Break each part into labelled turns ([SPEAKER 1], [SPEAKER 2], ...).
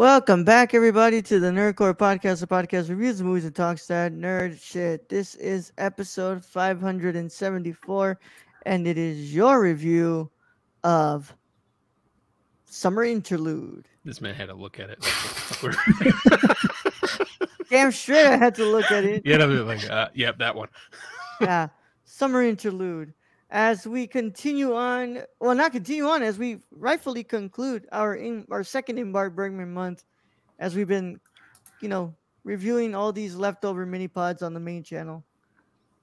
[SPEAKER 1] Welcome back, everybody, to the Nerd Corps Podcast, the podcast reviews movies and talks that nerd shit. This is episode 574, and it is your review of Summer Interlude.
[SPEAKER 2] This man had to look at it.
[SPEAKER 1] Damn straight, I had to look at it.
[SPEAKER 2] yeah, no, like, uh, yep, that one.
[SPEAKER 1] yeah, Summer Interlude. As we continue on, well, not continue on, as we rightfully conclude our in, our second Ingmar Bergman month, as we've been, you know, reviewing all these leftover mini pods on the main channel.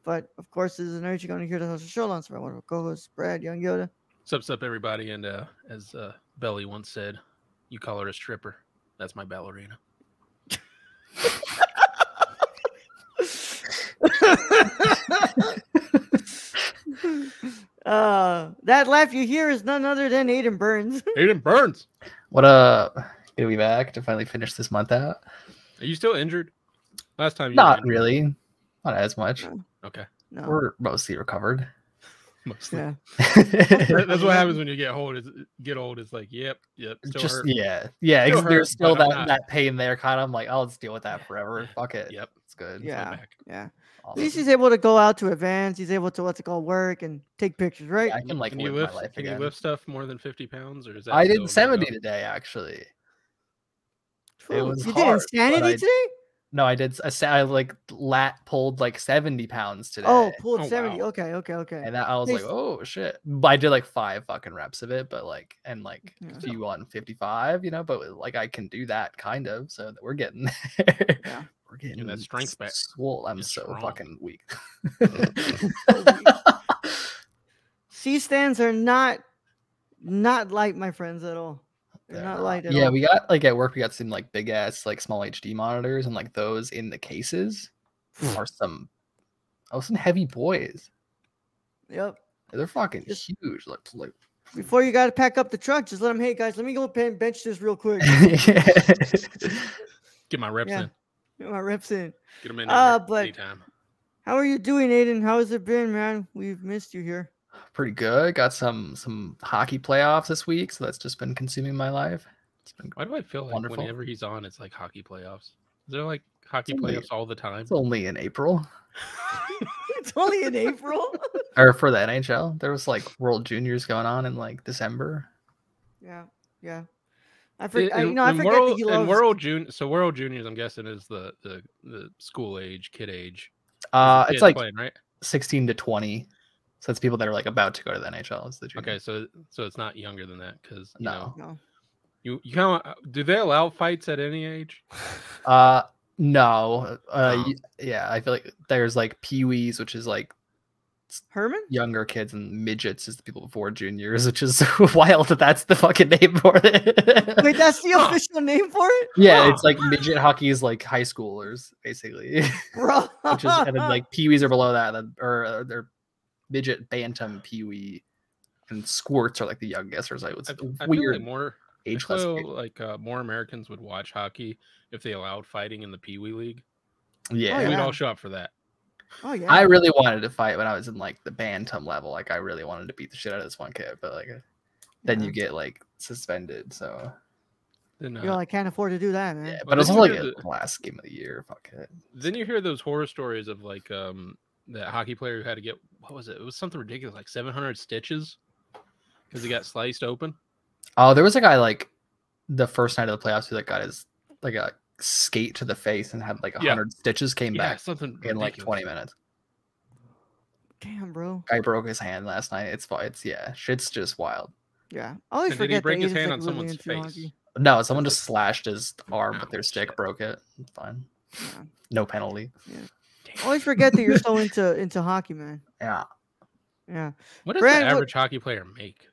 [SPEAKER 1] But of course, this is an urge you're going to hear the host of show alongside my wonderful co-host Brad Young Yoda.
[SPEAKER 2] Sups up, everybody, and uh, as uh, Belly once said, "You call her a stripper. That's my ballerina."
[SPEAKER 1] uh, that laugh you hear is none other than Ayden Byrnes.
[SPEAKER 2] Ayden Byrnes.
[SPEAKER 3] What uh good to be back to finally finish this month out.
[SPEAKER 2] Are you still injured? Last time you
[SPEAKER 3] Not really. Not as much.
[SPEAKER 2] Okay.
[SPEAKER 1] No.
[SPEAKER 3] We're mostly recovered.
[SPEAKER 2] Mostly.
[SPEAKER 1] yeah.
[SPEAKER 2] That's what happens when you get old. Is get old. It's like, yep, yep. Still
[SPEAKER 3] Just
[SPEAKER 2] hurt.
[SPEAKER 3] yeah. Yeah,
[SPEAKER 2] Still hurt,
[SPEAKER 3] there's still that, that pain there kind of I'm like, I'll just deal with that forever. Fuck it.
[SPEAKER 2] Yep.
[SPEAKER 3] It's good.
[SPEAKER 1] Yeah.
[SPEAKER 2] back.
[SPEAKER 1] Yeah. At
[SPEAKER 3] Awesome.
[SPEAKER 1] least he's able to go out to events. He's able to what's it called work and take pictures, right?
[SPEAKER 3] Yeah, I can like
[SPEAKER 2] Can you
[SPEAKER 3] live
[SPEAKER 2] lift?
[SPEAKER 3] my life
[SPEAKER 2] Can
[SPEAKER 3] again.
[SPEAKER 2] you lift stuff more than fifty pounds, or is that?
[SPEAKER 3] I did 70
[SPEAKER 2] no-go?
[SPEAKER 3] today actually.
[SPEAKER 1] Phew,
[SPEAKER 3] it was
[SPEAKER 1] you
[SPEAKER 3] hard,
[SPEAKER 1] did insanity
[SPEAKER 3] I-
[SPEAKER 1] today?
[SPEAKER 3] No, I did a sa- I like lat pulled like 70 pounds today.
[SPEAKER 1] Oh, pulled
[SPEAKER 2] Oh,
[SPEAKER 1] 70.
[SPEAKER 2] wow.
[SPEAKER 1] Okay, okay, okay.
[SPEAKER 3] And that I was like, oh shit. But I did like five fucking reps of it, but like and like
[SPEAKER 1] Yeah.
[SPEAKER 3] do you want 55, you know, but like I can do that kind of. So that we're getting there.
[SPEAKER 1] Yeah.
[SPEAKER 3] We're getting
[SPEAKER 2] that strength back.
[SPEAKER 3] swole. I'm
[SPEAKER 2] You're
[SPEAKER 3] so
[SPEAKER 2] strong.
[SPEAKER 3] fucking weak.
[SPEAKER 1] C stands are not not light, my friends, at all. They're,
[SPEAKER 3] They're
[SPEAKER 1] not
[SPEAKER 3] not.
[SPEAKER 1] light at
[SPEAKER 3] yeah,
[SPEAKER 1] all.
[SPEAKER 3] we got like at work we got some like big ass like small HD monitors and like those in the cases are some oh some heavy boys.
[SPEAKER 1] Yep.
[SPEAKER 3] They're fucking
[SPEAKER 1] Just-
[SPEAKER 3] huge. Like, like
[SPEAKER 1] Before you got to pack up the truck, just let them. Hey guys, let me go bench this real quick.
[SPEAKER 2] Get my reps
[SPEAKER 1] Yeah.
[SPEAKER 2] in.
[SPEAKER 1] Get my reps in.
[SPEAKER 2] Get them in.
[SPEAKER 1] Uh, but-
[SPEAKER 2] anytime.
[SPEAKER 1] How are you doing, Ayden? How has it been, man? We've missed you here.
[SPEAKER 3] pretty good. Got some some hockey playoffs this week, so that's just been consuming my life. It's been
[SPEAKER 2] Why do I feel like
[SPEAKER 3] Wonderful.
[SPEAKER 2] whenever he's on, it's like hockey playoffs? Is there like hockey
[SPEAKER 3] only-
[SPEAKER 2] playoffs all the time?
[SPEAKER 3] it's only in April
[SPEAKER 1] it's only in April.
[SPEAKER 3] or for the NHL. There was like World Juniors going on in like December.
[SPEAKER 1] yeah, yeah. I
[SPEAKER 2] In-
[SPEAKER 1] forget.
[SPEAKER 2] in-
[SPEAKER 1] you know, I
[SPEAKER 2] in
[SPEAKER 1] forget
[SPEAKER 2] World,
[SPEAKER 1] that he
[SPEAKER 2] in
[SPEAKER 1] loves.
[SPEAKER 2] World Junior. So World Juniors, I'm guessing, is the the the school age, kid age.
[SPEAKER 3] Uh,
[SPEAKER 2] Kids
[SPEAKER 3] it's like
[SPEAKER 2] playing, right.
[SPEAKER 3] 16 to 20. So it's people that are like about to go to the NHL. Is the junior.
[SPEAKER 2] Okay, so so it's not younger than that because you
[SPEAKER 3] No.
[SPEAKER 2] know
[SPEAKER 1] No.
[SPEAKER 2] you you kind of do they allow fights at any age?
[SPEAKER 3] Uh, no. Uh, y- yeah. I feel like there's like peewees, which is like
[SPEAKER 1] Herman?
[SPEAKER 3] younger kids, and midgets is the people before juniors, which is wild that that's the fucking name for it.
[SPEAKER 1] Wait, that's the official name for it,
[SPEAKER 3] yeah, it's like midget hockey is like high schoolers basically,
[SPEAKER 1] bro.
[SPEAKER 3] which is and then like peewees are below that, or uh, they're midget bantam peewee, and squirts are like the youngest. Or it's like it's
[SPEAKER 2] I,
[SPEAKER 3] a
[SPEAKER 2] I feel
[SPEAKER 3] weird
[SPEAKER 2] like more I
[SPEAKER 3] age
[SPEAKER 2] feel like uh, more Americans would watch hockey if they allowed fighting in the Pee Wee League.
[SPEAKER 3] Yeah,
[SPEAKER 1] Oh,
[SPEAKER 2] We'd all show up for that.
[SPEAKER 1] Oh yeah.
[SPEAKER 3] I really wanted to fight when I was in like the bantam level. Like I really wanted to beat the shit out of this one kid, but like then
[SPEAKER 1] Yeah.
[SPEAKER 3] you get like suspended. So
[SPEAKER 2] Then uh,
[SPEAKER 1] You're like, can't afford to do that, man.
[SPEAKER 3] yeah,
[SPEAKER 2] Well,
[SPEAKER 3] but it was only like
[SPEAKER 2] the-
[SPEAKER 3] last game of the year. Fuck it.
[SPEAKER 2] then you hear those horror stories of like um that hockey player who had to get what was it? It was something ridiculous, like 700 stitches because he got sliced open.
[SPEAKER 3] Oh, there was a guy like the first night of the playoffs who like got his like a skate to the face and had like a
[SPEAKER 2] Yeah.
[SPEAKER 3] hundred stitches came
[SPEAKER 2] Yeah,
[SPEAKER 3] back
[SPEAKER 2] something
[SPEAKER 3] in like twenty minutes.
[SPEAKER 1] Damn, bro.
[SPEAKER 3] Guy broke his hand last night. It's fi- it's yeah, shit's just wild.
[SPEAKER 1] Yeah. I always
[SPEAKER 2] And did he
[SPEAKER 1] forget
[SPEAKER 2] break
[SPEAKER 1] that
[SPEAKER 2] his hand
[SPEAKER 1] like,
[SPEAKER 2] on someone's face?
[SPEAKER 1] hockey.
[SPEAKER 3] No, someone just slashed his arm with
[SPEAKER 2] Oh,
[SPEAKER 3] their stick, broke it. It's fine.
[SPEAKER 1] Yeah.
[SPEAKER 3] No penalty.
[SPEAKER 1] I always forget that you're so into into hockey, man.
[SPEAKER 3] Yeah.
[SPEAKER 1] Yeah.
[SPEAKER 2] What does
[SPEAKER 1] Brad,
[SPEAKER 2] the
[SPEAKER 1] what-
[SPEAKER 2] average hockey player make?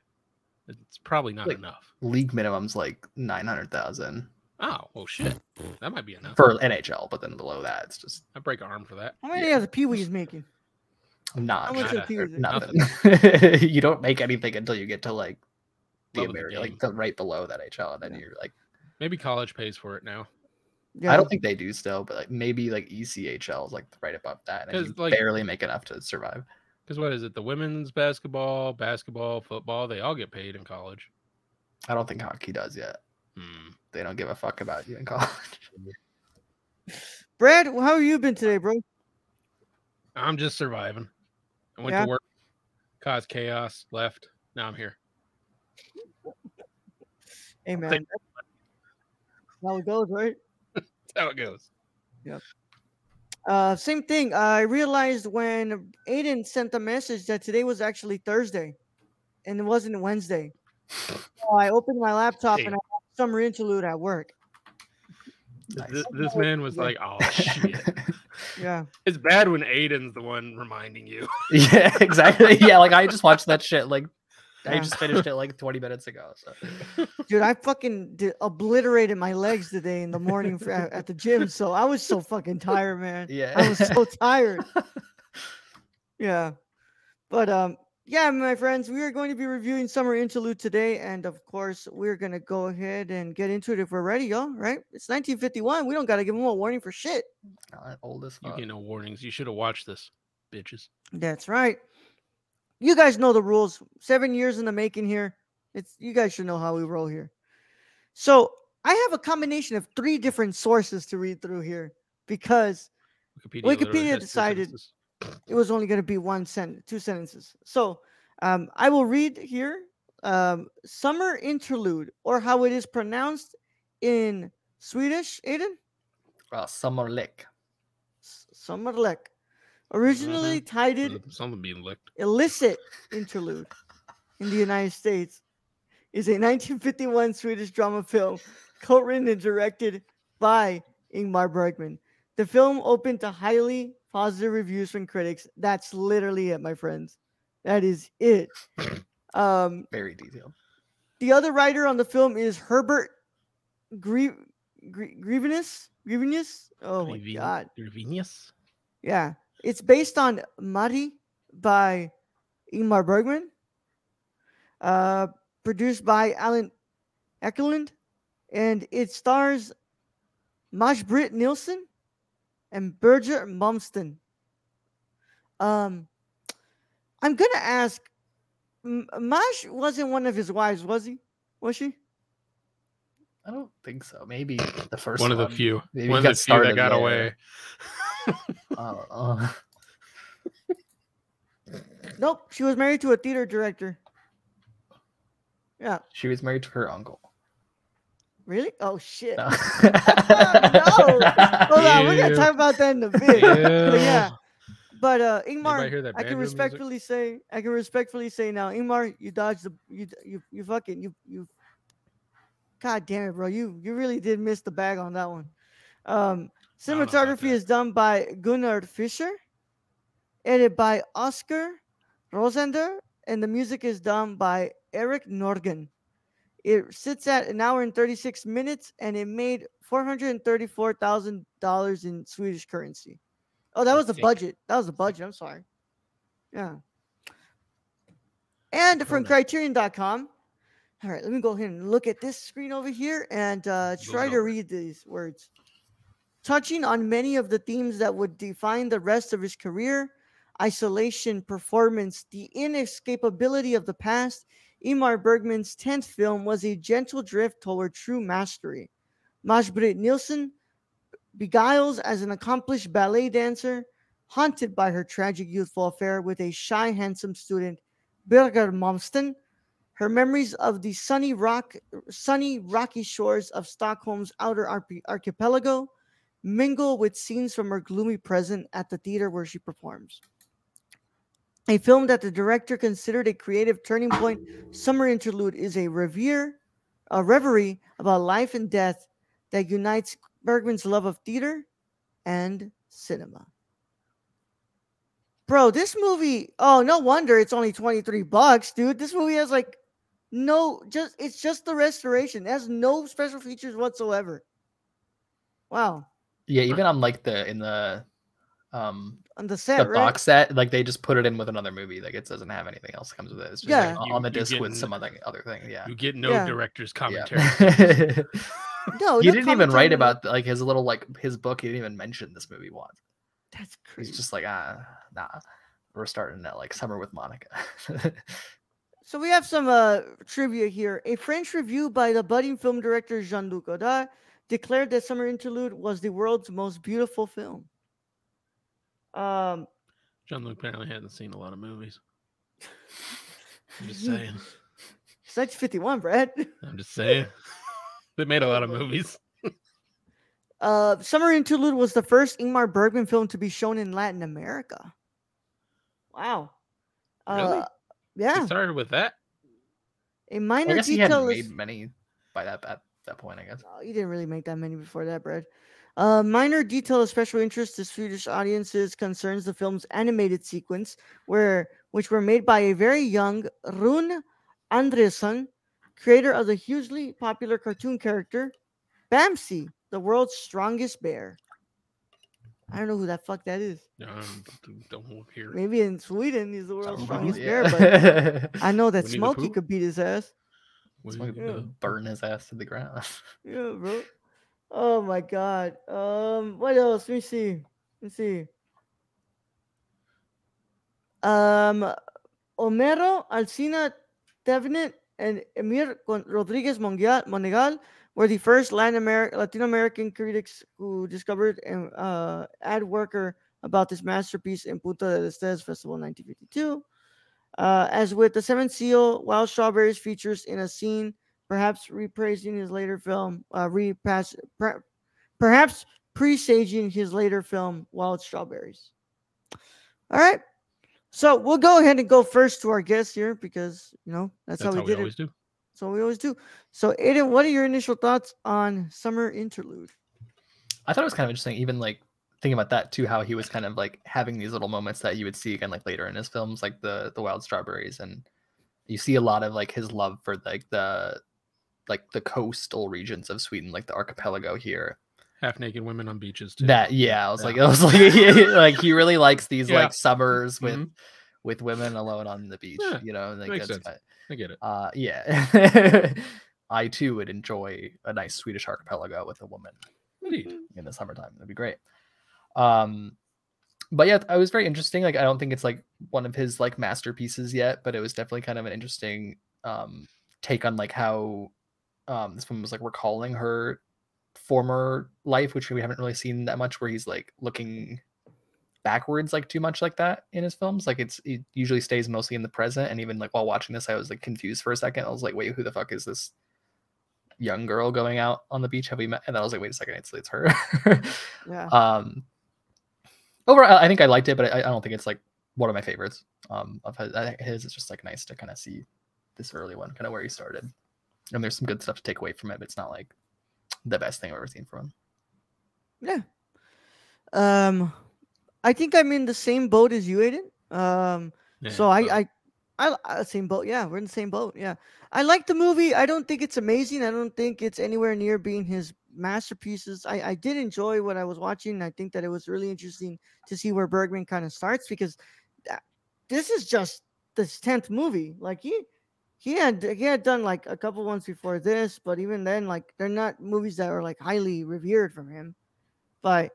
[SPEAKER 2] It's probably not
[SPEAKER 3] Like-
[SPEAKER 2] enough.
[SPEAKER 3] League minimum's like nine hundred thousand
[SPEAKER 2] Oh, well, shit. That might be enough.
[SPEAKER 3] for NHL, but then below that, it's just
[SPEAKER 2] I break an arm for that.
[SPEAKER 1] How many are the Pee Wee's making?
[SPEAKER 3] not
[SPEAKER 1] How much
[SPEAKER 2] Nada.
[SPEAKER 1] are Pee Wee's?
[SPEAKER 3] nothing. you don't make anything until you get to like the
[SPEAKER 2] Love of the
[SPEAKER 3] American, like the right below that NHL, and then
[SPEAKER 1] Yeah.
[SPEAKER 3] you're like,
[SPEAKER 2] Maybe college pays for it now.
[SPEAKER 1] Yeah.
[SPEAKER 3] I don't think they do still, but like maybe like ECHL is like right above that, and
[SPEAKER 2] 'Cause,
[SPEAKER 3] you
[SPEAKER 2] like-
[SPEAKER 3] barely make enough to survive.
[SPEAKER 2] Because what is it? The women's basketball, basketball, football, they all get paid in college.
[SPEAKER 3] I don't think hockey does yet.
[SPEAKER 2] Hmm.
[SPEAKER 3] They don't give a fuck about you in college.
[SPEAKER 1] Brad, how have you been today, bro?
[SPEAKER 2] I'm just surviving. I went
[SPEAKER 1] Yeah?
[SPEAKER 2] to work, caused chaos, left. Now I'm here.
[SPEAKER 1] Hey, man. That's how it goes, right?
[SPEAKER 2] That's how it goes. Yep.
[SPEAKER 1] Uh, same thing. I realized when Ayden sent the message that today was actually Thursday, and it wasn't Wednesday. So I opened my laptop and I
[SPEAKER 2] Damn.
[SPEAKER 1] had summer interlude at work.
[SPEAKER 3] Nice.
[SPEAKER 2] Th- This, man was
[SPEAKER 1] Yeah.
[SPEAKER 2] like, "Oh shit."
[SPEAKER 1] Yeah,
[SPEAKER 2] it's bad when Ayden's the one reminding you.
[SPEAKER 3] yeah, exactly. Yeah, like I just watched that shit. Like I just finished it like 20 minutes ago. So
[SPEAKER 1] dude, I fucking did, obliterated my legs today in the morning for, at, at the gym. So I was so fucking tired, man.
[SPEAKER 3] yeah,
[SPEAKER 1] I was so tired. Yeah. But um yeah, my friends, we are going to be reviewing Summer Interlude today, and of course, we're gonna go ahead and get into it if we're ready, y'all. Right? It's 1951. We don't gotta give them a warning for shit.
[SPEAKER 3] Not old as
[SPEAKER 2] You get no warnings. You should have watched this, bitches.
[SPEAKER 1] That's right. You guys know the rules. Seven years in the making here. It's you guys should know how we roll here. So I have a combination of three different sources to read through here because
[SPEAKER 2] Wikipedia,
[SPEAKER 1] Wikipedia decided-
[SPEAKER 2] sentences.
[SPEAKER 1] It was only going to be one sentence, two sentences. So um, I will read here um, Summer Interlude, or how it is pronounced in Swedish, Ayden?
[SPEAKER 3] Uh, summer lick.
[SPEAKER 1] S- Sommerlek. Originally titled
[SPEAKER 2] Something- Something being licked.
[SPEAKER 1] Illicit Interlude in the United States is a 1951 Swedish drama film co-written and directed by Ingmar Bergman. The film opened to highly positive reviews from critics. That's literally it, my friends. That is it. Um,
[SPEAKER 3] Very detailed.
[SPEAKER 1] the other writer on the film is Herbert Grie- Grie- Grievinus. Grievinus? Oh my
[SPEAKER 2] Grevin-
[SPEAKER 1] god.
[SPEAKER 2] Grevenius?
[SPEAKER 1] Yeah, it's based on Mari by Ingmar Bergman, uh, produced by Allan Ekelund, and it stars Maj-Britt Nilsson and Birger Malmsten. Um, I'm gonna ask. M- Maj wasn't one of his wives, was he? Was she?
[SPEAKER 3] I don't think so. Maybe the first
[SPEAKER 2] One one. of the few.
[SPEAKER 3] Maybe
[SPEAKER 2] One of the few that got
[SPEAKER 3] there.
[SPEAKER 2] away.
[SPEAKER 3] I don't.
[SPEAKER 1] Nope, she was married to a theater director. Yeah,
[SPEAKER 3] She was married to her uncle.
[SPEAKER 1] Really? Oh shit!
[SPEAKER 3] No.
[SPEAKER 1] no. Hold on, we're gonna talk about that in a bit. But yeah, but uh,
[SPEAKER 2] Anybody
[SPEAKER 1] Ingmar, I can
[SPEAKER 2] banjo music?
[SPEAKER 1] respectfully say, I can respectfully say now, Ingmar, you dodged the, you, you, you fucking, you, you. God damn it, bro! You, you really did miss the bag on that one. Um,
[SPEAKER 2] I don't know about
[SPEAKER 1] cinematography is done by Gunnar Fischer, edited by Oscar Rosander, and the music is done by Erik Nordgren. It sits at an hour and 36 minutes and it made $434,000 in Swedish currency. Oh, that was the budget. That was the budget. I'm sorry. Yeah. And from criterion.com. All right, let me go ahead and look at this screen over here and uh, try to read these words. Touching on many of the themes that would define the rest of his career isolation, performance, the inescapability of the past, Ingmar Bergman's 10th film was a gentle drift toward true mastery. Maj-Britt Nilsson beguiles as an accomplished ballet dancer, haunted by her tragic youthful affair with a shy, handsome student, Birger Malmsten. Her memories of the sunny rock, sunny rocky shores of Stockholm's outer archipelago mingle with scenes from her gloomy present at the theater where she performs. A film that the director considered a creative turning point, Summer Interlude is a revere, a reverie about life and death that unites Bergman's love of theater and cinema. bro, this movie. Oh, no wonder it's only twenty three bucks, dude. This movie has like no, just it's just the restoration. It has no special features whatsoever. Wow,
[SPEAKER 3] Yeah, even on like the in the um
[SPEAKER 1] on the
[SPEAKER 3] the
[SPEAKER 1] right?
[SPEAKER 3] box set, like they just put it in with another movie. Like it doesn't have anything else that comes with it. It's just
[SPEAKER 1] Yeah.
[SPEAKER 3] like
[SPEAKER 2] You-
[SPEAKER 3] on the disc with
[SPEAKER 2] getting-
[SPEAKER 3] some other other thing. Yeah.
[SPEAKER 2] You get no
[SPEAKER 1] Yeah.
[SPEAKER 2] director's
[SPEAKER 3] Yeah.
[SPEAKER 2] commentary.
[SPEAKER 1] No,
[SPEAKER 3] he
[SPEAKER 1] no
[SPEAKER 3] didn't even write
[SPEAKER 1] commentary.
[SPEAKER 3] about like his little like his book. He didn't even mention this movie once.
[SPEAKER 1] That's crazy.
[SPEAKER 3] He's just like ah nah. We're starting at like summer with Monica.
[SPEAKER 1] So we have some uh, trivia here. A French review by the budding film director Jean-Luc Godard declared that Summer Interlude was the world's most beautiful film. Um,
[SPEAKER 2] Jean-Luc apparently hasn't seen a lot of movies. I'm just saying.
[SPEAKER 1] it's 1951, Brad.
[SPEAKER 2] I'm just saying. They made a lot of movies.
[SPEAKER 1] Uh, Summer Interlude was the first Ingmar Bergman film to be shown in Latin America. Wow.
[SPEAKER 2] Really?
[SPEAKER 1] Uh,
[SPEAKER 2] He
[SPEAKER 1] yeah.
[SPEAKER 2] started with that.
[SPEAKER 1] A minor
[SPEAKER 3] guess he
[SPEAKER 1] detail
[SPEAKER 3] hadn't
[SPEAKER 1] is.
[SPEAKER 3] made many by that at that point. I guess.
[SPEAKER 1] Oh, you didn't really make that many before that, Brad. Uh, minor detail of special interest to Swedish audiences concerns the film's animated sequence, where which were made by a very young Rune Andréasson, creator of the hugely popular cartoon character Bamse, the world's strongest bear. I don't know who that fuck that is.
[SPEAKER 2] Um, don't look here.
[SPEAKER 1] Maybe in Sweden he's the world's
[SPEAKER 3] Probably,
[SPEAKER 1] strongest
[SPEAKER 3] yeah.
[SPEAKER 1] bear, but I know that
[SPEAKER 2] Winnie
[SPEAKER 1] Smokey could beat his ass.
[SPEAKER 2] What
[SPEAKER 3] Someone
[SPEAKER 2] do
[SPEAKER 1] Yeah.
[SPEAKER 2] you
[SPEAKER 3] burn his ass to the ground.
[SPEAKER 1] Yeah, bro. Oh my god. Um, what else? Let me see. Let me see. Um, Homero, Alsina, Thevenet, and Emir Rodriguez Monegal were the first Latin American American critics who discovered an uh, ad worker about this masterpiece in Punta del Este's Festival in 1952. Uh, as with the Seventh Seal, Wild Strawberries features in a scene perhaps reprising his later film, uh, repass, per, perhaps presaging his later film, Wild Strawberries. All right. So we'll go ahead and go first to our guest here because, you know, that's,
[SPEAKER 2] That's
[SPEAKER 1] how we did
[SPEAKER 2] always
[SPEAKER 1] it.
[SPEAKER 2] do.
[SPEAKER 1] So we always do. So, Ayden, what are your initial thoughts on Summer Interlude?
[SPEAKER 3] I thought it was kind of interesting, even like thinking about that too, how he was kind of like having these little moments that you would see again like later in his films, like the the wild strawberries, and you see a lot of like his love for like the like the coastal regions of Sweden, like the archipelago here.
[SPEAKER 2] Half naked women on beaches too.
[SPEAKER 3] That yeah, I was like,
[SPEAKER 2] Yeah.
[SPEAKER 3] I was like, like he really likes these
[SPEAKER 2] Yeah.
[SPEAKER 3] like summers with
[SPEAKER 2] Mhm.
[SPEAKER 3] with women alone on the beach.
[SPEAKER 2] Yeah,
[SPEAKER 3] You know, like
[SPEAKER 2] makes sense.
[SPEAKER 3] fine.
[SPEAKER 2] I get it.
[SPEAKER 3] Uh, yeah, I too would enjoy a nice Swedish archipelago with a woman
[SPEAKER 2] Indeed.
[SPEAKER 3] in the summertime. That'd be great. Um, but yeah, it was very interesting. Like, I don't think it's like one of his like masterpieces yet, but it was definitely kind of an interesting um take on like how um this one was like recalling her former life, which we haven't really seen that much, where he's like looking backwards like too much like that in his films. Like it's it usually stays mostly in the present. And even like while watching this, I was like confused for a second. I was like, wait, who the fuck is this young girl going out on the beach? Have we met? And then I was like, wait a second, it's it's her.
[SPEAKER 1] Yeah.
[SPEAKER 3] um overall i think i liked it but i, I don't think it's like one of my favorites um of his, his is just like nice to kind of see this early one kind of where he started and there's some good stuff to take away from it but it's not like the best thing i've ever seen from him
[SPEAKER 1] Yeah. Um, I think I'm in the same boat as you, Ayden. Um,
[SPEAKER 2] Yeah,
[SPEAKER 1] so I, I, I, I, same boat. Yeah, we're in the same boat. Yeah, I like the movie. I don't think it's amazing. I don't think it's anywhere near being his masterpieces. I, I did enjoy what I was watching. I think that it was really interesting to see where Bergman kind of starts because that, this is just this tenth movie. Like he, he had he had done like a couple ones before this, but even then, like they're not movies that are like highly revered from him. But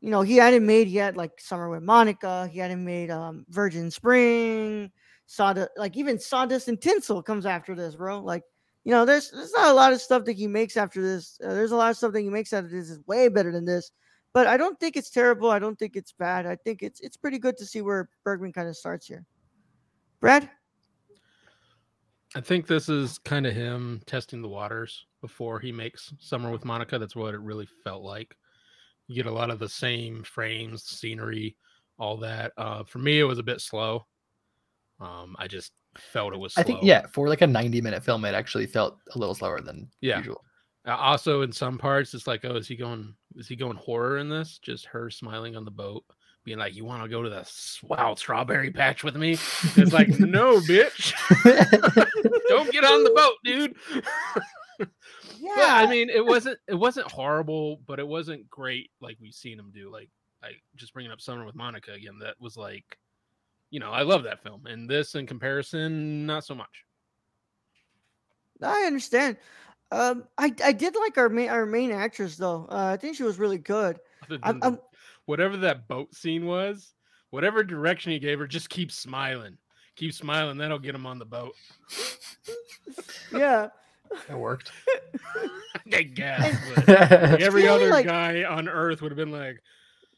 [SPEAKER 1] you know, he hadn't made yet like Summer with Monica. He hadn't made um Virgin Spring, Sawdust. Like even Sawdust and Tinsel comes after this, bro. Like you know, there's there's not a lot of stuff that he makes after this. Uh, there's a lot of stuff that he makes after this is way better than this. But I don't think it's terrible. I don't think it's bad. I think it's it's pretty good to see where Bergman kind of starts here. Brad,
[SPEAKER 2] I think this is kind of him testing the waters before he makes Summer with Monica. That's what it really felt like. You get a lot of the same frames, scenery, all that. Uh, for me, it was a bit slow. Um, I just felt it was. Slow.
[SPEAKER 3] i think yeah for like a 90 minute film it actually felt a little slower than
[SPEAKER 2] Yeah.
[SPEAKER 3] usual
[SPEAKER 2] Uh, also, in some parts, it's like, oh, is he going? Is he going horror in this? Just her smiling on the boat, being like, "You want to go to the wild strawberry patch with me?" It's like, "No, bitch, don't get on the boat, dude."
[SPEAKER 1] Yeah,
[SPEAKER 2] But I mean, it wasn't it wasn't horrible, but it wasn't great like we've seen him do. Like, I just bringing up Summer with Monica again. That was like, you know, I love that film, and this in comparison, not so much.
[SPEAKER 1] I understand. Um, I I did like our main our main actress though. Uh, I think she was really good. I'm, I'm
[SPEAKER 2] whatever that boat scene was, whatever direction he gave her, just keep smiling. Keep smiling. That'll get him on the boat.
[SPEAKER 1] yeah.
[SPEAKER 3] It worked.
[SPEAKER 2] I guess. but every
[SPEAKER 1] She
[SPEAKER 2] other
[SPEAKER 1] like-
[SPEAKER 2] guy on Earth would have been like,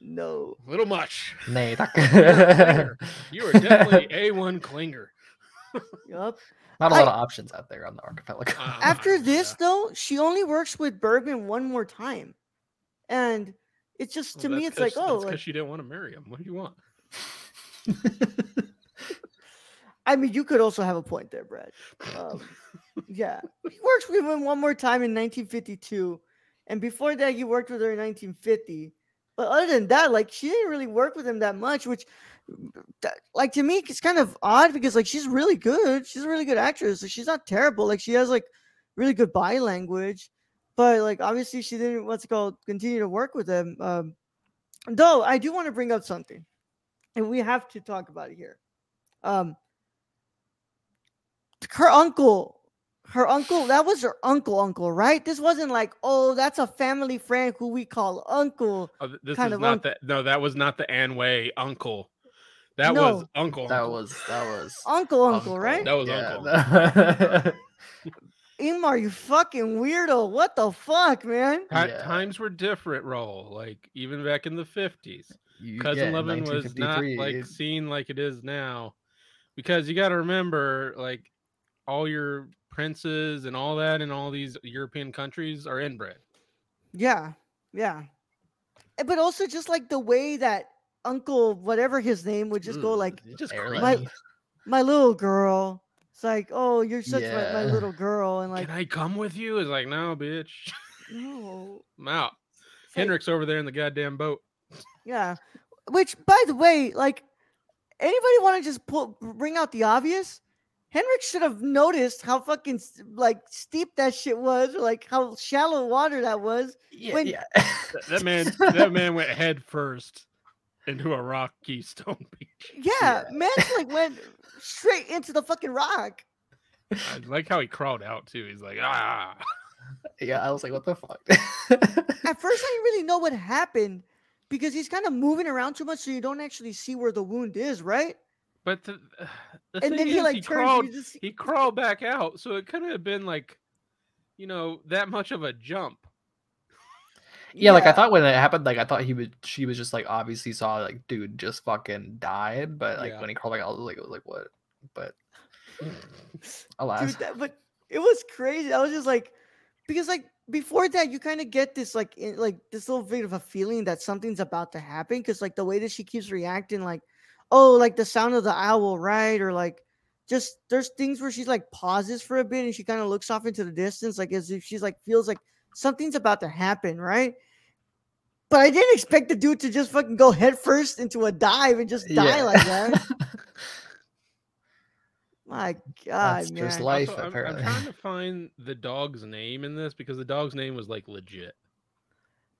[SPEAKER 1] No.
[SPEAKER 2] a little much.
[SPEAKER 3] Nee, tack.
[SPEAKER 2] You are definitely a one clinger.
[SPEAKER 1] yep.
[SPEAKER 3] Not a lot of options out there on the archipelago.
[SPEAKER 2] Uh,
[SPEAKER 1] After this
[SPEAKER 2] yeah.
[SPEAKER 1] though, she only works with Bergman one more time, and it's just to
[SPEAKER 2] Well,
[SPEAKER 1] me, it's like, oh,
[SPEAKER 2] that's
[SPEAKER 1] like,
[SPEAKER 2] because she didn't want to marry him. What do you want?
[SPEAKER 1] I mean, you could also have a point there, Brad. Um, yeah, he works with him one more time in 1952, and before that, he worked with her in 1950. But other than that, like she didn't really work with him that much, which, that- like to me, it's kind of odd because like she's really good. She's a really good actress. Like, she's not terrible. Like she has like really good body language, but like obviously she didn't what's it called continue to work with him. Um, though I do want to bring up something, and we have to talk about it here. Um, her uncle her uncle that was her uncle uncle right this wasn't like oh that's a family friend who we call uncle
[SPEAKER 2] Oh, this
[SPEAKER 1] Kind
[SPEAKER 2] is
[SPEAKER 1] of
[SPEAKER 2] not
[SPEAKER 1] unc-
[SPEAKER 2] that. No, that was not the Anne Way uncle. That
[SPEAKER 1] No.
[SPEAKER 2] was uncle.
[SPEAKER 3] that
[SPEAKER 2] uncle.
[SPEAKER 3] was that was
[SPEAKER 1] uncle uncle, right
[SPEAKER 2] That was
[SPEAKER 3] uncle.
[SPEAKER 1] Ingmar, you fucking weirdo what the fuck man
[SPEAKER 2] Ti-
[SPEAKER 3] Yeah.
[SPEAKER 2] Times were different, roll. Like even back in the fifties,
[SPEAKER 3] You-
[SPEAKER 2] cousin
[SPEAKER 3] yeah,
[SPEAKER 2] Levin was not like
[SPEAKER 3] it-
[SPEAKER 2] seen like it is now, because you got to remember, like all your princes and all that in all these European countries are inbred.
[SPEAKER 1] yeah yeah Eh, but also just like the way that uncle whatever his name would just go
[SPEAKER 2] Mm,
[SPEAKER 1] like
[SPEAKER 2] just
[SPEAKER 1] My- my little girl it's like oh you're such my, my little girl and like
[SPEAKER 2] Can I come with you? It's like no, bitch.
[SPEAKER 1] no
[SPEAKER 2] I'm out.
[SPEAKER 1] It's like-
[SPEAKER 2] Henrik's over there in the goddamn boat.
[SPEAKER 1] Yeah. Which, by the way, like anybody want to just pull bring out the obvious? Henrik should have noticed how fucking like steep that shit was, or like how shallow water that was.
[SPEAKER 3] yeah,
[SPEAKER 1] when-
[SPEAKER 3] yeah.
[SPEAKER 2] That, that man, that man went head first into a rocky stone beach.
[SPEAKER 1] Yeah, man, like went straight into the fucking rock.
[SPEAKER 2] I like how he crawled out too. He's like, ah.
[SPEAKER 3] yeah, I was like, what the fuck?
[SPEAKER 1] At first, I didn't really know what happened because he's kind of moving around too much, so you don't actually see where the wound is, right?
[SPEAKER 2] But the, the
[SPEAKER 1] and
[SPEAKER 2] thing
[SPEAKER 1] then
[SPEAKER 2] is,
[SPEAKER 1] he like
[SPEAKER 2] he
[SPEAKER 1] turns.
[SPEAKER 2] crawled.
[SPEAKER 1] Just
[SPEAKER 2] He crawled back out, so it could have been like, you know, that much of a jump.
[SPEAKER 3] yeah, like I thought when it happened, like I thought he would she was just like obviously saw like dude just fucking died, but like
[SPEAKER 2] Yeah.
[SPEAKER 3] when he crawled back out, like, it was like what? But alas,
[SPEAKER 1] dude that, but it was crazy i was just like because like before that you kind of get this like in, like this little bit of a feeling that something's about to happen because like the way that she keeps reacting like oh like the sound of the owl right? Or like just there's things where she's like pauses for a bit and she kind of looks off into the distance like as if she's like feels like something's about to happen right? But i didn't expect the dude to just fucking go head first into a dive and just die
[SPEAKER 3] Yeah.
[SPEAKER 1] like that. My god
[SPEAKER 3] That's
[SPEAKER 1] man.
[SPEAKER 3] Just life,
[SPEAKER 2] Also, I'm, I'm trying to find the dog's name in this because the dog's name was like legit.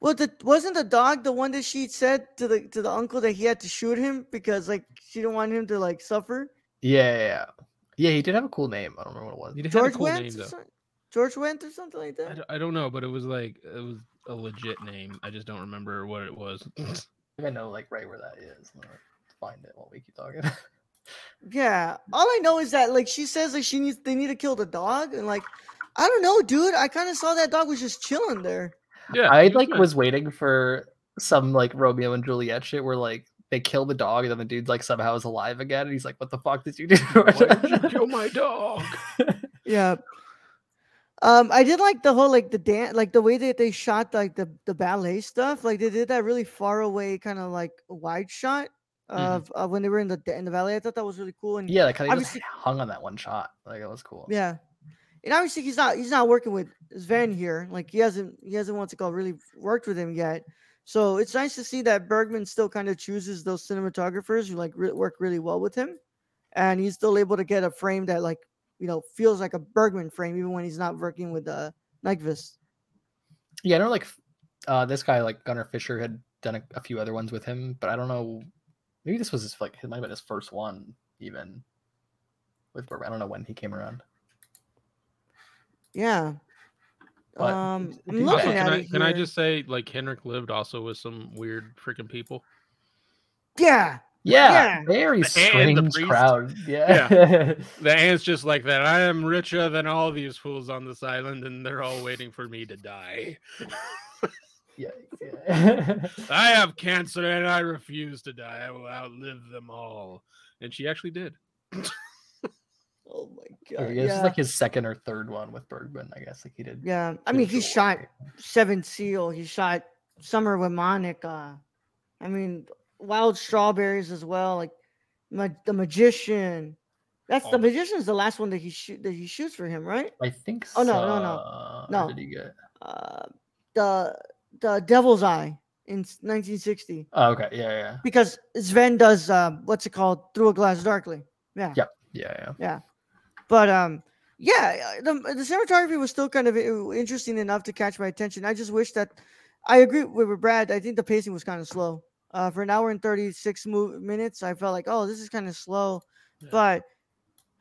[SPEAKER 1] Well, the wasn't the dog the one that she said to the to the uncle that he had to shoot him because like she didn't want him to like suffer.
[SPEAKER 3] yeah, yeah, yeah, yeah. He did have a cool name. I don't remember what it
[SPEAKER 2] He
[SPEAKER 3] was.
[SPEAKER 2] did have a
[SPEAKER 1] George
[SPEAKER 2] cool
[SPEAKER 1] Went,
[SPEAKER 2] name
[SPEAKER 1] or
[SPEAKER 2] though.
[SPEAKER 1] George Went or something like
[SPEAKER 2] I,
[SPEAKER 1] that.
[SPEAKER 2] d- I don't know, but it was like it was a legit name. I just don't remember what it was.
[SPEAKER 3] I think I know like right where that is. I'm find it while we keep talking.
[SPEAKER 1] Yeah, all I know is that like she says like she needs they need to kill the dog and like I don't know, dude. I kind of saw that dog was just chilling there.
[SPEAKER 2] Yeah,
[SPEAKER 3] I like was waiting for some like Romeo and Juliet shit where like they kill the dog and then the dude like somehow is alive again and he's like, "What the fuck did you do?"
[SPEAKER 2] Did you kill my dog?
[SPEAKER 1] Yeah. Um, I did like the whole like the dance, like the way that they shot like the the ballet stuff. Like they did that really far away, kind of like wide shot of uh, when they were in the in the valley. I thought that was really cool. And
[SPEAKER 3] yeah, like kind of just hung on that one shot. Like it was cool.
[SPEAKER 1] Yeah. And obviously he's not he's not working with Sven here. Like he hasn't he hasn't it called really worked with him yet. So it's nice to see that Bergman still kind of chooses those cinematographers who like re- work really well with him, and he's still able to get a frame that like you know feels like a Bergman frame even when he's not working with uh Nykvist.
[SPEAKER 3] Yeah, I know like uh, this guy like Gunnar Fischer had done a, a few other ones with him, but I don't know. Maybe this was his like it might have been his first one even with Bergman. I don't know when he came around.
[SPEAKER 1] Yeah.
[SPEAKER 3] But
[SPEAKER 1] um, I'm looking
[SPEAKER 3] good.
[SPEAKER 1] at
[SPEAKER 2] can I can I
[SPEAKER 1] here.
[SPEAKER 2] just say like Henrik lived also with some weird freaking people.
[SPEAKER 1] Yeah,
[SPEAKER 3] Yeah,
[SPEAKER 1] Yeah.
[SPEAKER 3] very
[SPEAKER 2] And the
[SPEAKER 3] strange
[SPEAKER 2] priest.
[SPEAKER 3] crowd. Yeah.
[SPEAKER 2] The ant's just like that. I am richer than all these fools on this island, and they're all waiting for me to die.
[SPEAKER 3] yeah. yeah.
[SPEAKER 2] I have cancer and I refuse to die. I will outlive them all. And she actually did.
[SPEAKER 1] Oh my
[SPEAKER 3] yeah,
[SPEAKER 1] god.
[SPEAKER 3] this is like his second or third one with Bergman, I guess. Like he did.
[SPEAKER 1] yeah. I mean, he shot. Seven Seal. He shot Summer with Monica. I mean, Wild Strawberries as well. Like ma- the Magician. That's the
[SPEAKER 2] Oh.
[SPEAKER 1] Magician's the last one that he shoot that he shoots for him, right?
[SPEAKER 3] I think.
[SPEAKER 1] Oh, no, no, no.
[SPEAKER 3] so.
[SPEAKER 1] No.
[SPEAKER 3] Did he get?
[SPEAKER 1] Uh, the the Devil's Eye in 1960
[SPEAKER 3] Oh, okay. Yeah, yeah,
[SPEAKER 1] because Sven does um, what's it called Through a Glass Darkly. Yeah.
[SPEAKER 3] yeah, yeah, yeah.
[SPEAKER 1] But um, yeah, uh, the the cinematography was still kind of interesting enough to catch my attention. I just wish that I agree with, Brad. I think the pacing was kind of slow. Uh, for an hour and thirty six mo- minutes, I felt like, oh, this is kind of slow.
[SPEAKER 2] Yeah.
[SPEAKER 1] But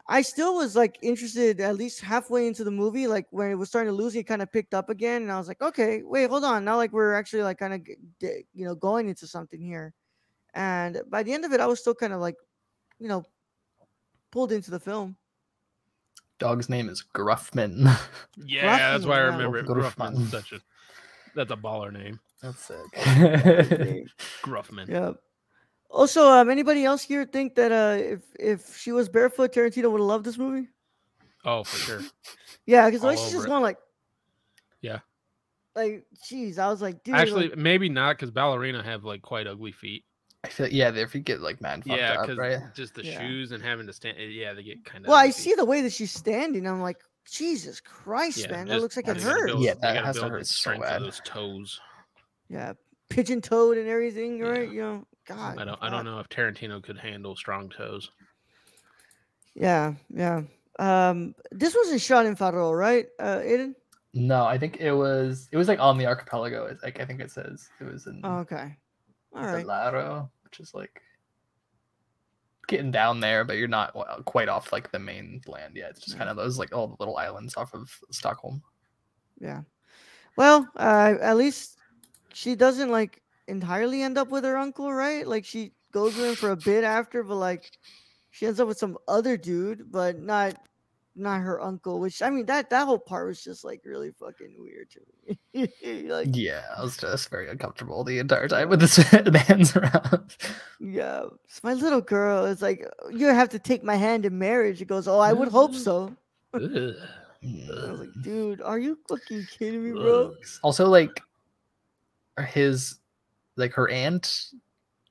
[SPEAKER 1] I still was like interested at least halfway into the movie. Like when it was starting to lose, it kind of picked up again, and I was like, okay, wait, hold on. Now like we're actually like kind of you know going into something here. And by the end of it, I was still kind of like, you know, pulled into the film.
[SPEAKER 3] Dog's name is Gruffman.
[SPEAKER 2] Yeah, that's why I
[SPEAKER 1] yeah.
[SPEAKER 2] remember it.
[SPEAKER 3] Gruffman.
[SPEAKER 2] Gruffman's such a that's a baller name.
[SPEAKER 3] That's sick.
[SPEAKER 2] Gruffman.
[SPEAKER 1] Yeah. Also, um, anybody else here think that uh, if if she was barefoot, Tarantino would have loved this movie?
[SPEAKER 2] Oh, for sure.
[SPEAKER 1] Yeah, because
[SPEAKER 2] All
[SPEAKER 1] like she's just going like,
[SPEAKER 2] Yeah.
[SPEAKER 1] like, jeez, I was like, dude,
[SPEAKER 2] Actually,
[SPEAKER 1] like,
[SPEAKER 2] maybe not because ballerina have like quite ugly feet.
[SPEAKER 3] I feel yeah, if you get like man fucked
[SPEAKER 2] yeah,
[SPEAKER 3] up,
[SPEAKER 2] because
[SPEAKER 3] right?
[SPEAKER 2] just the
[SPEAKER 1] Yeah.
[SPEAKER 2] shoes and having to stand. Yeah, they get kind of.
[SPEAKER 1] well, I see the way that she's standing. I'm like, Jesus Christ,
[SPEAKER 2] Yeah,
[SPEAKER 1] man, that looks like it hurts.
[SPEAKER 2] build-
[SPEAKER 3] Yeah, that has to
[SPEAKER 2] build
[SPEAKER 3] hurt
[SPEAKER 2] the
[SPEAKER 3] so
[SPEAKER 2] strength of
[SPEAKER 3] bad.
[SPEAKER 2] Those toes.
[SPEAKER 1] Yeah, pigeon toed and everything,
[SPEAKER 2] Yeah.
[SPEAKER 1] right? You know, God.
[SPEAKER 2] I don't. I don't know if Tarantino could handle strong toes.
[SPEAKER 1] Yeah, yeah. Um, this wasn't shot in Faro, right, uh, Ayden?
[SPEAKER 3] No, I think it was it was like on the archipelago. It's like I think it says it was in
[SPEAKER 1] Oh, okay. All right.
[SPEAKER 3] Laro, which is like getting down there, but you're not quite off like the main land yet. It's just
[SPEAKER 1] Yeah.
[SPEAKER 3] kind of those like all the little islands off of Stockholm.
[SPEAKER 1] Yeah. Well, uh, at least she doesn't like entirely end up with her uncle, right? Like she goes with him for a bit after, but like she ends up with some other dude, but not not her uncle. Which I mean, that that whole part was just like really fucking weird to me. like,
[SPEAKER 3] Yeah, I was just very uncomfortable the entire time with this man's around.
[SPEAKER 1] yeah, it's my little girl. It's like oh, you have to take my hand in marriage. It goes, oh, I would hope mm.
[SPEAKER 2] so.
[SPEAKER 1] I was like, dude, are you fucking kidding me, bro?
[SPEAKER 3] Also, like his like her aunt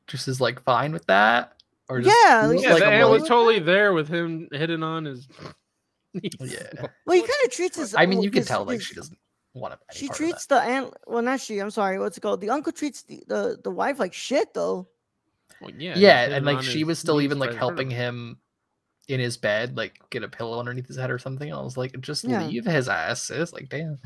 [SPEAKER 3] just is like fine with that, or just
[SPEAKER 1] Yeah, like,
[SPEAKER 2] Yeah,
[SPEAKER 1] Like
[SPEAKER 2] the
[SPEAKER 1] a
[SPEAKER 2] ant was totally there with him hitting on his. Niece.
[SPEAKER 3] Yeah.
[SPEAKER 1] Well, he kind of treats his.
[SPEAKER 3] I mean,
[SPEAKER 1] well,
[SPEAKER 3] you can tell like
[SPEAKER 1] his-
[SPEAKER 3] she doesn't want to.
[SPEAKER 1] she treats the aunt well not she i'm sorry what's it called the uncle treats the the, the wife like shit though
[SPEAKER 2] Well, yeah,
[SPEAKER 3] Yeah, and like she was still even like
[SPEAKER 2] right in
[SPEAKER 3] helping him in his bed, like get a pillow underneath his head or something. And I was like, just
[SPEAKER 1] Yeah.
[SPEAKER 3] leave his ass. It's like, damn.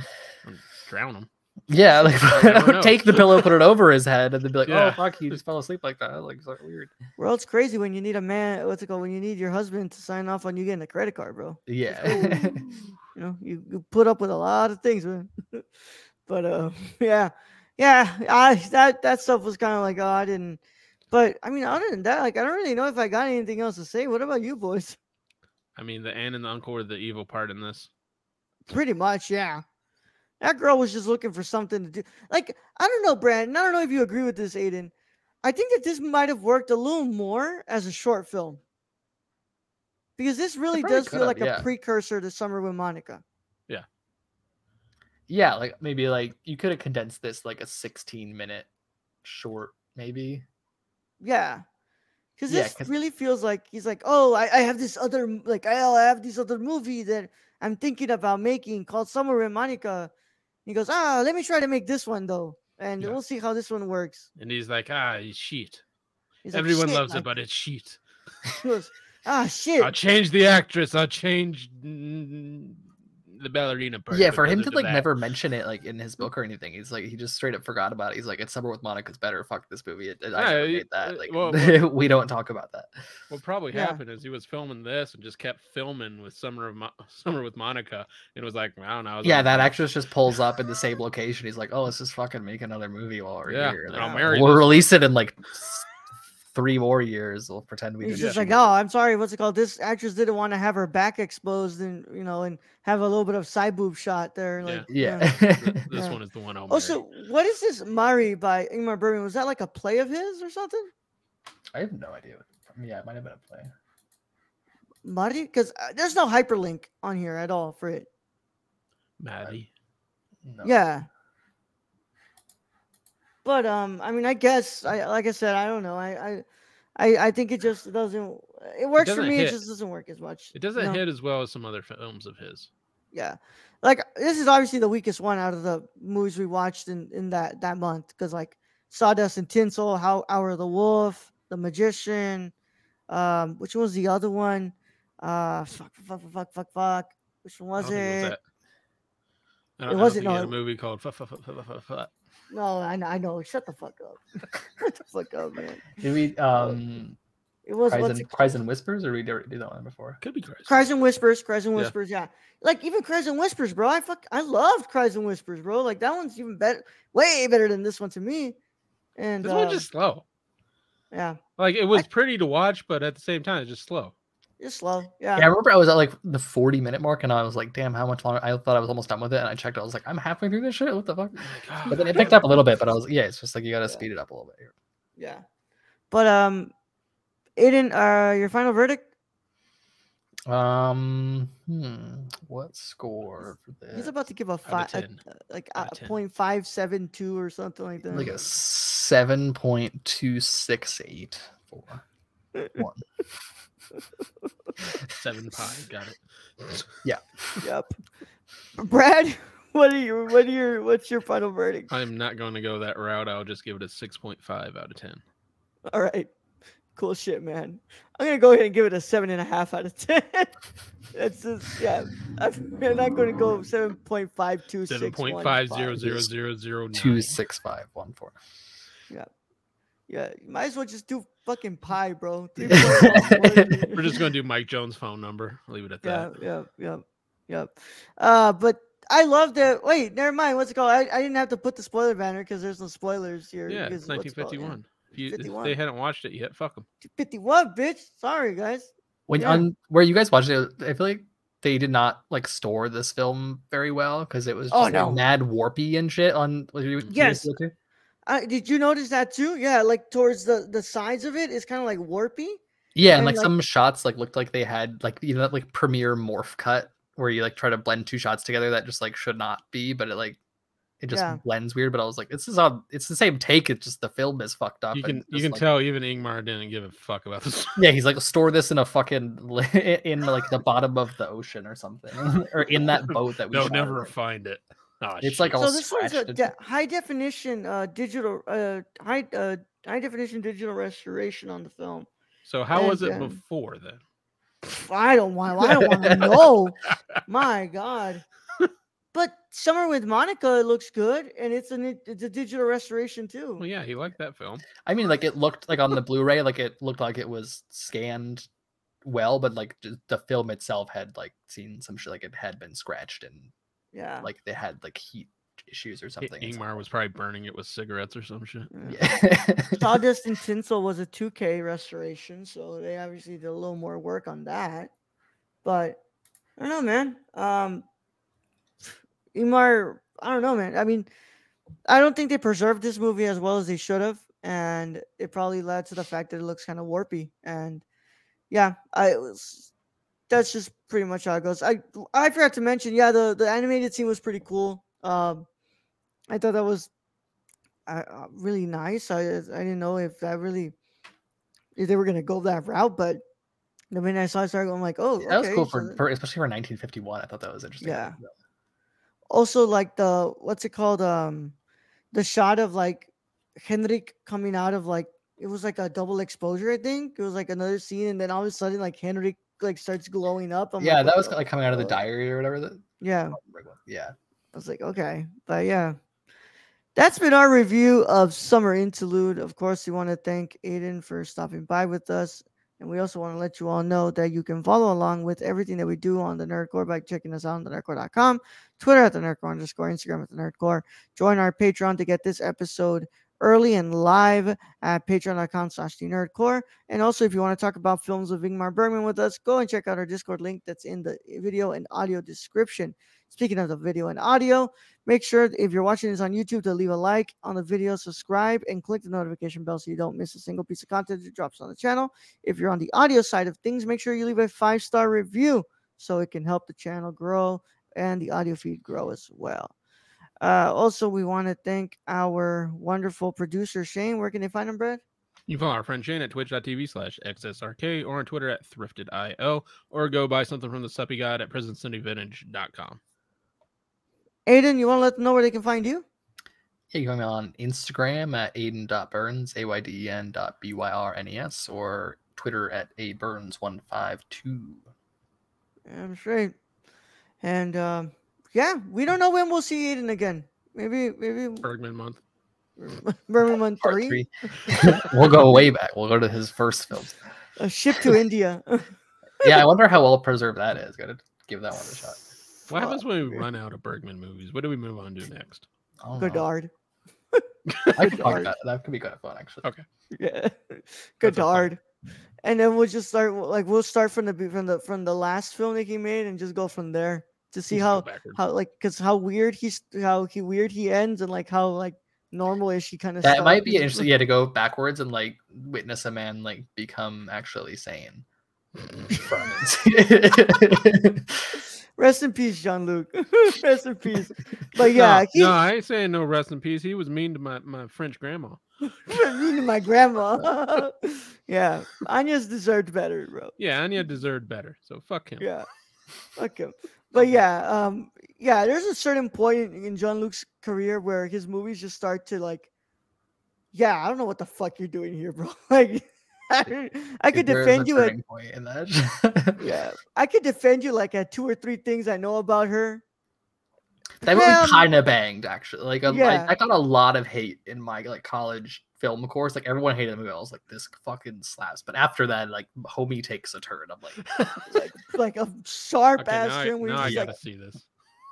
[SPEAKER 2] drown him.
[SPEAKER 3] Yeah, like
[SPEAKER 2] never know.
[SPEAKER 3] take the pillow, put it over his head, and then be like,
[SPEAKER 2] Yeah.
[SPEAKER 3] oh fuck, he just fell asleep like that. Like, so weird.
[SPEAKER 1] well it's crazy when you need a man what's it called when you need your husband to sign off on you getting a credit card bro
[SPEAKER 3] Yeah.
[SPEAKER 1] you know you, you put up with a lot of things man but uh yeah yeah i that that stuff was kind of like oh i didn't but i mean other than that like i don't really know if i got anything else to say what about you boys
[SPEAKER 2] I mean, the aunt and the uncle were the evil part in this.
[SPEAKER 1] Pretty much, yeah. That girl was just looking for something to do. Like, I don't know, Brandon. I don't know if you agree with this, Ayden. I think that this might have worked a little more as a short film. Because this really does feel
[SPEAKER 3] could've,
[SPEAKER 1] like
[SPEAKER 3] yeah.
[SPEAKER 1] a precursor to Summer with Monica.
[SPEAKER 3] yeah, Yeah, like maybe like you could have condensed this like a 16 minute short, maybe.
[SPEAKER 1] Yeah. Because
[SPEAKER 3] Yeah,
[SPEAKER 1] this
[SPEAKER 3] 'cause-
[SPEAKER 1] really feels like he's like, oh, I, I have this other, like, I I have this other movie that I'm thinking about making called Summer with Monica. He goes, ah, let me try to make this one though. and
[SPEAKER 2] Yeah.
[SPEAKER 1] we'll see how this one works.
[SPEAKER 2] And he's like, ah, it's shit.
[SPEAKER 1] He's like,
[SPEAKER 2] Everyone
[SPEAKER 1] "Shit,"
[SPEAKER 2] loves
[SPEAKER 1] like,
[SPEAKER 2] it, but it's shit.
[SPEAKER 1] he goes, ah shit.
[SPEAKER 2] I'll change the actress. I'll change the ballerina part.
[SPEAKER 3] yeah, for him to like
[SPEAKER 2] that."
[SPEAKER 3] never mention it like in his book or anything, he's like he just straight up forgot about it. He's like, "It's summer with Monica's better. Fuck this movie. It, it- I
[SPEAKER 2] Yeah,
[SPEAKER 3] never
[SPEAKER 2] y-
[SPEAKER 3] made that.
[SPEAKER 2] uh,
[SPEAKER 3] Like,
[SPEAKER 2] well,
[SPEAKER 3] we don't talk about that."
[SPEAKER 2] What probably
[SPEAKER 1] Yeah.
[SPEAKER 2] happened is he was filming this and just kept filming with Summer of Mo- Summer with Monica, and it was like, I don't know. I was
[SPEAKER 3] Yeah,
[SPEAKER 2] like,
[SPEAKER 3] that actress just pulls up in the same location. He's like, "Oh, let's just fucking make another movie while we're
[SPEAKER 2] Yeah,
[SPEAKER 3] here. Like,
[SPEAKER 2] I'll marry
[SPEAKER 3] we'll
[SPEAKER 2] this.
[SPEAKER 3] release it in like s- three more years. We'll pretend we
[SPEAKER 1] He's just like, oh, I'm sorry. What's it called? This actress didn't want to have her back exposed and you know, and have a little bit of side boob shot there. Like,
[SPEAKER 3] yeah."
[SPEAKER 2] This
[SPEAKER 1] Yeah.
[SPEAKER 2] one is the one I'll marry.
[SPEAKER 1] Also, what is this Mari by Ingmar Bergman? Was that like a play of his or something?
[SPEAKER 3] I have no idea. Yeah, it might have been a play.
[SPEAKER 1] Mari? Because uh, there's no hyperlink on here at all for it.
[SPEAKER 2] Maddie.
[SPEAKER 3] No.
[SPEAKER 1] Yeah. But um, I mean, I guess I like I said, I don't know. I I I, I think it just doesn't. It works for
[SPEAKER 2] doesn't
[SPEAKER 1] me.
[SPEAKER 2] hit.
[SPEAKER 1] It just doesn't work as much.
[SPEAKER 2] It doesn't
[SPEAKER 1] know?
[SPEAKER 2] hit as well as some other films of his.
[SPEAKER 1] Yeah, like this is obviously the weakest one out of the movies we watched in in that that month because like Sawdust and Tinsel, How Hour of the Wolf, The Magician, um, which was the other one? Uh, fuck, fuck, fuck, fuck, fuck, fuck. Which one was
[SPEAKER 2] think it was
[SPEAKER 1] it?
[SPEAKER 2] that. I
[SPEAKER 1] It
[SPEAKER 2] don't, I don't
[SPEAKER 1] wasn't, no,
[SPEAKER 2] he had a movie called Fu- Fu- Fu- Fu- Fu- Fu-
[SPEAKER 1] No, I know, I know. Shut the fuck up. Shut the fuck up, man.
[SPEAKER 3] Did we um
[SPEAKER 1] It was
[SPEAKER 3] cries and,
[SPEAKER 1] it
[SPEAKER 3] cries and whispers, or we did do that one before?
[SPEAKER 2] Could be Christ.
[SPEAKER 1] Cries and Whispers, Cries and Whispers, yeah. Like even Cries and Whispers, bro. I fuck I loved Cries and Whispers, bro. Like that one's even better, way better than this one to me. And
[SPEAKER 2] This
[SPEAKER 1] uh,
[SPEAKER 2] one's just slow.
[SPEAKER 1] yeah,
[SPEAKER 2] Like it was pretty to watch, but at the same time, it's just slow.
[SPEAKER 1] Just slow.
[SPEAKER 3] Yeah,
[SPEAKER 1] yeah.
[SPEAKER 3] I remember I was at like the 40 minute mark and I was like, damn, how much longer? I thought I was almost done with it. And I checked, I was like, I'm halfway through this shit. What the fuck?
[SPEAKER 2] "Ah,
[SPEAKER 3] But then it picked up a little bit, but I was, yeah, it's just like you got to
[SPEAKER 1] Yeah.
[SPEAKER 3] speed it up a little bit here.
[SPEAKER 1] Yeah. But um Ayden, uh your final verdict?
[SPEAKER 3] Um, hmm, what score for this?
[SPEAKER 1] He's about to give a five
[SPEAKER 2] 10.
[SPEAKER 1] like a
[SPEAKER 2] of 10.
[SPEAKER 1] point five seven two or something like that.
[SPEAKER 3] like a 7.268 for one.
[SPEAKER 2] Seven pie. Got it. Yeah.
[SPEAKER 1] Yep. Brad, what are your what are your what's your final verdict?
[SPEAKER 2] I'm not going to go that route. I'll just give it a 6.5 out of 10.
[SPEAKER 1] All right. Cool shit, man. I'm gonna go ahead and give it a seven and a half out of ten. That's just yeah. I'm I'm not gonna go seven point five two six.
[SPEAKER 2] Seven point five zero zero zero zero nine.
[SPEAKER 3] 26514.
[SPEAKER 1] Yeah, you might as well just do fucking pie, bro.
[SPEAKER 3] Yeah.
[SPEAKER 1] 3.14.
[SPEAKER 2] We're just going to do Mike Jones' phone number. Leave it at that.
[SPEAKER 1] yeah, yeah, yeah. yeah. Uh, but I love that. Wait, never mind. What's it called? I, I didn't have to put the spoiler banner because there's no spoilers here.
[SPEAKER 2] Yeah, it's
[SPEAKER 1] what's it yeah.
[SPEAKER 2] 1951. If, you, if
[SPEAKER 1] 51.
[SPEAKER 2] they hadn't watched it yet, fuck them.
[SPEAKER 1] 51, bitch. Sorry, guys.
[SPEAKER 3] When
[SPEAKER 1] Yeah.
[SPEAKER 3] on where you guys watched it, I feel like they did not like store this film very well because it was just
[SPEAKER 1] Oh,
[SPEAKER 3] like,
[SPEAKER 1] no.
[SPEAKER 3] mad warpy and shit on. was you- you
[SPEAKER 1] Yes.
[SPEAKER 3] Feel too?
[SPEAKER 1] I, did you notice that too? Yeah, like towards the the sides of it, it's kind of like warpy.
[SPEAKER 3] Yeah, and
[SPEAKER 1] And,
[SPEAKER 3] like,
[SPEAKER 1] like-
[SPEAKER 3] some shots like looked like they had like you know that like premiere morph cut where you like try to blend two shots together that just like should not be, but it like it just
[SPEAKER 1] Yeah.
[SPEAKER 3] blends weird. But I was like, this is all it's the same take. It's just the film is fucked up.
[SPEAKER 2] You
[SPEAKER 3] and
[SPEAKER 2] can you can
[SPEAKER 3] like-
[SPEAKER 2] tell even Ingmar didn't give a fuck about this.
[SPEAKER 3] Yeah, he's like store this in a fucking li- in like the bottom of the ocean or something, or in that boat that we.
[SPEAKER 2] They'll
[SPEAKER 3] shot
[SPEAKER 2] never
[SPEAKER 3] it
[SPEAKER 2] find it. Oh,
[SPEAKER 3] It's like all
[SPEAKER 1] so this one's a de- high definition uh digital uh high uh high definition digital restoration on the film.
[SPEAKER 2] So how was it
[SPEAKER 1] um,
[SPEAKER 2] before then?
[SPEAKER 1] I don't want. I don't want to know. My God. But Summer with Monica it looks good, and it's a it's a digital restoration too.
[SPEAKER 2] Well, yeah, he liked that film.
[SPEAKER 3] I mean, like it looked like on the Blu-ray, like it looked like it was scanned well, but like the film itself had like seen some shit, like it had been scratched and
[SPEAKER 1] Yeah.
[SPEAKER 3] like they had like heat issues or something. and
[SPEAKER 2] Ingmar was probably burning it with cigarettes or some shit.
[SPEAKER 1] yeah.
[SPEAKER 3] Yeah.
[SPEAKER 1] Sawdust and Tinsel was a 2K restoration, so they obviously did a little more work on that. But I don't know, man. Um, Ingmar, I don't know, man. I mean, I don't think they preserved this movie as well as they should have, and it probably led to the fact that it looks kind of warpy. And yeah, I was. That's just pretty much how it goes. I I forgot to mention, yeah, the the animated scene was pretty cool. Um, I thought that was uh, uh, really nice. I I didn't know if that really if they were gonna go that route, but the minute I saw it, started going like, oh,
[SPEAKER 3] that was cool for, for especially for 1951. I thought that was interesting.
[SPEAKER 1] Yeah. also like the what's it called? Um, the shot of like Henrik coming out of like it was like a double exposure. I think it was like another scene, and then all of a sudden like Henrik like starts glowing up. I'm
[SPEAKER 3] yeah,
[SPEAKER 1] like,
[SPEAKER 3] that was like coming out of the diary or whatever. That,
[SPEAKER 1] Yeah, oh,
[SPEAKER 3] yeah.
[SPEAKER 1] I was like, okay, but yeah. That's been our review of Summer Interlude. Of course, we want to thank Ayden for stopping by with us. And we also want to let you all know that you can follow along with everything that we do on the Nerd Corps by checking us out on the nerdcorps.com, Twitter at the Nerd Corps underscore, Instagram at the Nerd Corps. Join our Patreon to get this episode early and live at patreon.com slash the nerdcorps. And also, if you want to talk about films with Ingmar Bergman with us, go and check out our Discord link that's in the video and audio description. Speaking of the video and audio, make sure if you're watching this on YouTube to leave a like on the video, subscribe, and click the notification bell so you don't miss a single piece of content that drops on the channel. If you're on the audio side of things, make sure you leave a five star review so it can help the channel grow and the audio feed grow as well. Uh, also, we want to thank our wonderful producer Shane. Where can they find him, Brad?
[SPEAKER 2] You can follow our friend Shane at twitch.tv slash XSRK or on Twitter at thriftedIO or go buy something from the Suppy God at presentcityvintage.com.
[SPEAKER 1] Ayden, you want to let them know where they can find you?
[SPEAKER 3] Yeah, you can find me on Instagram at ayden.byrnes, A-Y-D-E-N dot B-Y-R-N-E-S, or Twitter at aburns152.
[SPEAKER 1] I'm straight. And um, yeah, we don't know when we'll see Ayden again. Maybe, maybe
[SPEAKER 2] Bergman month.
[SPEAKER 1] Birmingham
[SPEAKER 3] Part
[SPEAKER 1] three,
[SPEAKER 3] three. we'll go way back. We'll go to his first films.
[SPEAKER 1] a ship to India.
[SPEAKER 3] Yeah, I wonder how well preserved that is. Gotta give that one a shot.
[SPEAKER 2] What happens when we run out of Bergman movies? What do we move on to next?
[SPEAKER 3] I don't know.
[SPEAKER 1] Godard.
[SPEAKER 3] I could
[SPEAKER 1] Godard.
[SPEAKER 3] that. that could be kind of fun, actually.
[SPEAKER 2] Okay.
[SPEAKER 1] Yeah,
[SPEAKER 2] That's a fun-
[SPEAKER 1] Godard. And then we'll just start like we'll start from the from the from the last film that he made and just go from there to see how how like because how weird he's how he weird he ends and like how like normal-ish he kind of
[SPEAKER 3] That might be interesting. Yeah, to go backwards and like witness a man like become actually sane.
[SPEAKER 1] Rest in peace, Jean-Luc. Rest in peace. But yeah,
[SPEAKER 2] no,
[SPEAKER 1] he,
[SPEAKER 2] no, I ain't saying no rest in peace. He was mean to my, my French grandma.
[SPEAKER 1] me and my grandma. yeah, Anya's deserved better, bro.
[SPEAKER 2] Yeah, Anya deserved better. So fuck him.
[SPEAKER 1] Yeah, fuck him. But yeah, um, yeah, there's a certain point in, in Jean-Luc's career where his movies just start to like, yeah, I don't know what the fuck you're doing here, bro. Like, I, I could
[SPEAKER 3] There
[SPEAKER 1] defend you at
[SPEAKER 3] point in that.
[SPEAKER 1] yeah, I could defend you like at two or three things I know about her.
[SPEAKER 3] That movie
[SPEAKER 1] Him-
[SPEAKER 3] kind of banged actually. Like a,
[SPEAKER 1] Yeah.
[SPEAKER 3] I, I got a lot of hate in my like college film course. Like everyone hated the movie. I was like, this fucking slaps. But after that, like homie takes a turn. I'm like,
[SPEAKER 1] like like a sharp
[SPEAKER 2] Okay,
[SPEAKER 1] ass
[SPEAKER 2] now, I,
[SPEAKER 1] turn where
[SPEAKER 2] now
[SPEAKER 1] you're
[SPEAKER 2] I
[SPEAKER 1] just
[SPEAKER 2] gotta
[SPEAKER 1] like,
[SPEAKER 2] see this.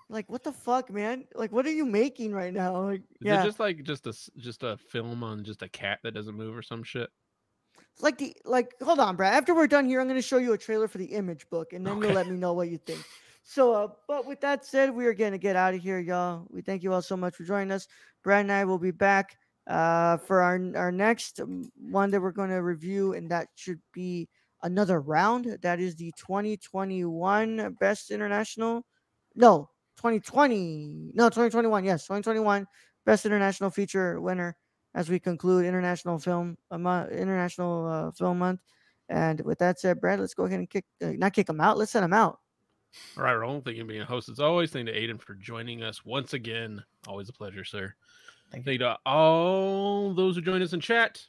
[SPEAKER 1] like what the fuck, man? Like what are you making right now? Like
[SPEAKER 2] Is
[SPEAKER 1] yeah,
[SPEAKER 2] it just like just a just a film on just a cat that doesn't move or some shit?
[SPEAKER 1] Like the like hold on, Brad. After we're done here, I'm gonna show you a trailer for the image book, and then
[SPEAKER 2] Okay.
[SPEAKER 1] you'll let me know what you think. So, uh, but with that said, we are gonna get out of here, y'all. We thank you all so much for joining us. Brad and I will be back uh for our our next um, one that we're gonna review, and that should be another round. That is the 2021 Best International. No, 2020. No, 2021. Yes, 2021 Best International Feature winner as we conclude International Film a International uh, Film Month. And with that said, Brad, let's go ahead and kick uh, not kick them out. Let's send them out.
[SPEAKER 2] All right, Roland, thank you for being a host as always. Thank you to Ayden for joining us once again. Always a pleasure, sir.
[SPEAKER 3] Thank
[SPEAKER 2] Thank you to all those who joined us in chat.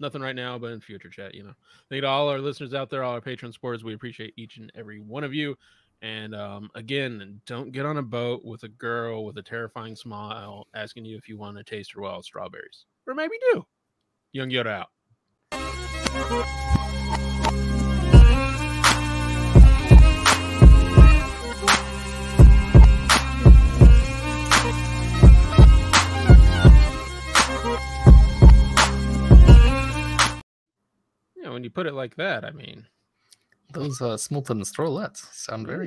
[SPEAKER 2] Nothing right now, but in future chat, you know. Thank you to all our listeners out there, all our patron supporters. We appreciate each and every one of you. And um, again, don't get on a boat with a girl with a terrifying smile asking you if you want to taste her wild strawberries. Or maybe do. Young Yoda out. Yeah, when you put it like that, I mean,
[SPEAKER 3] those uh, Strolets sound very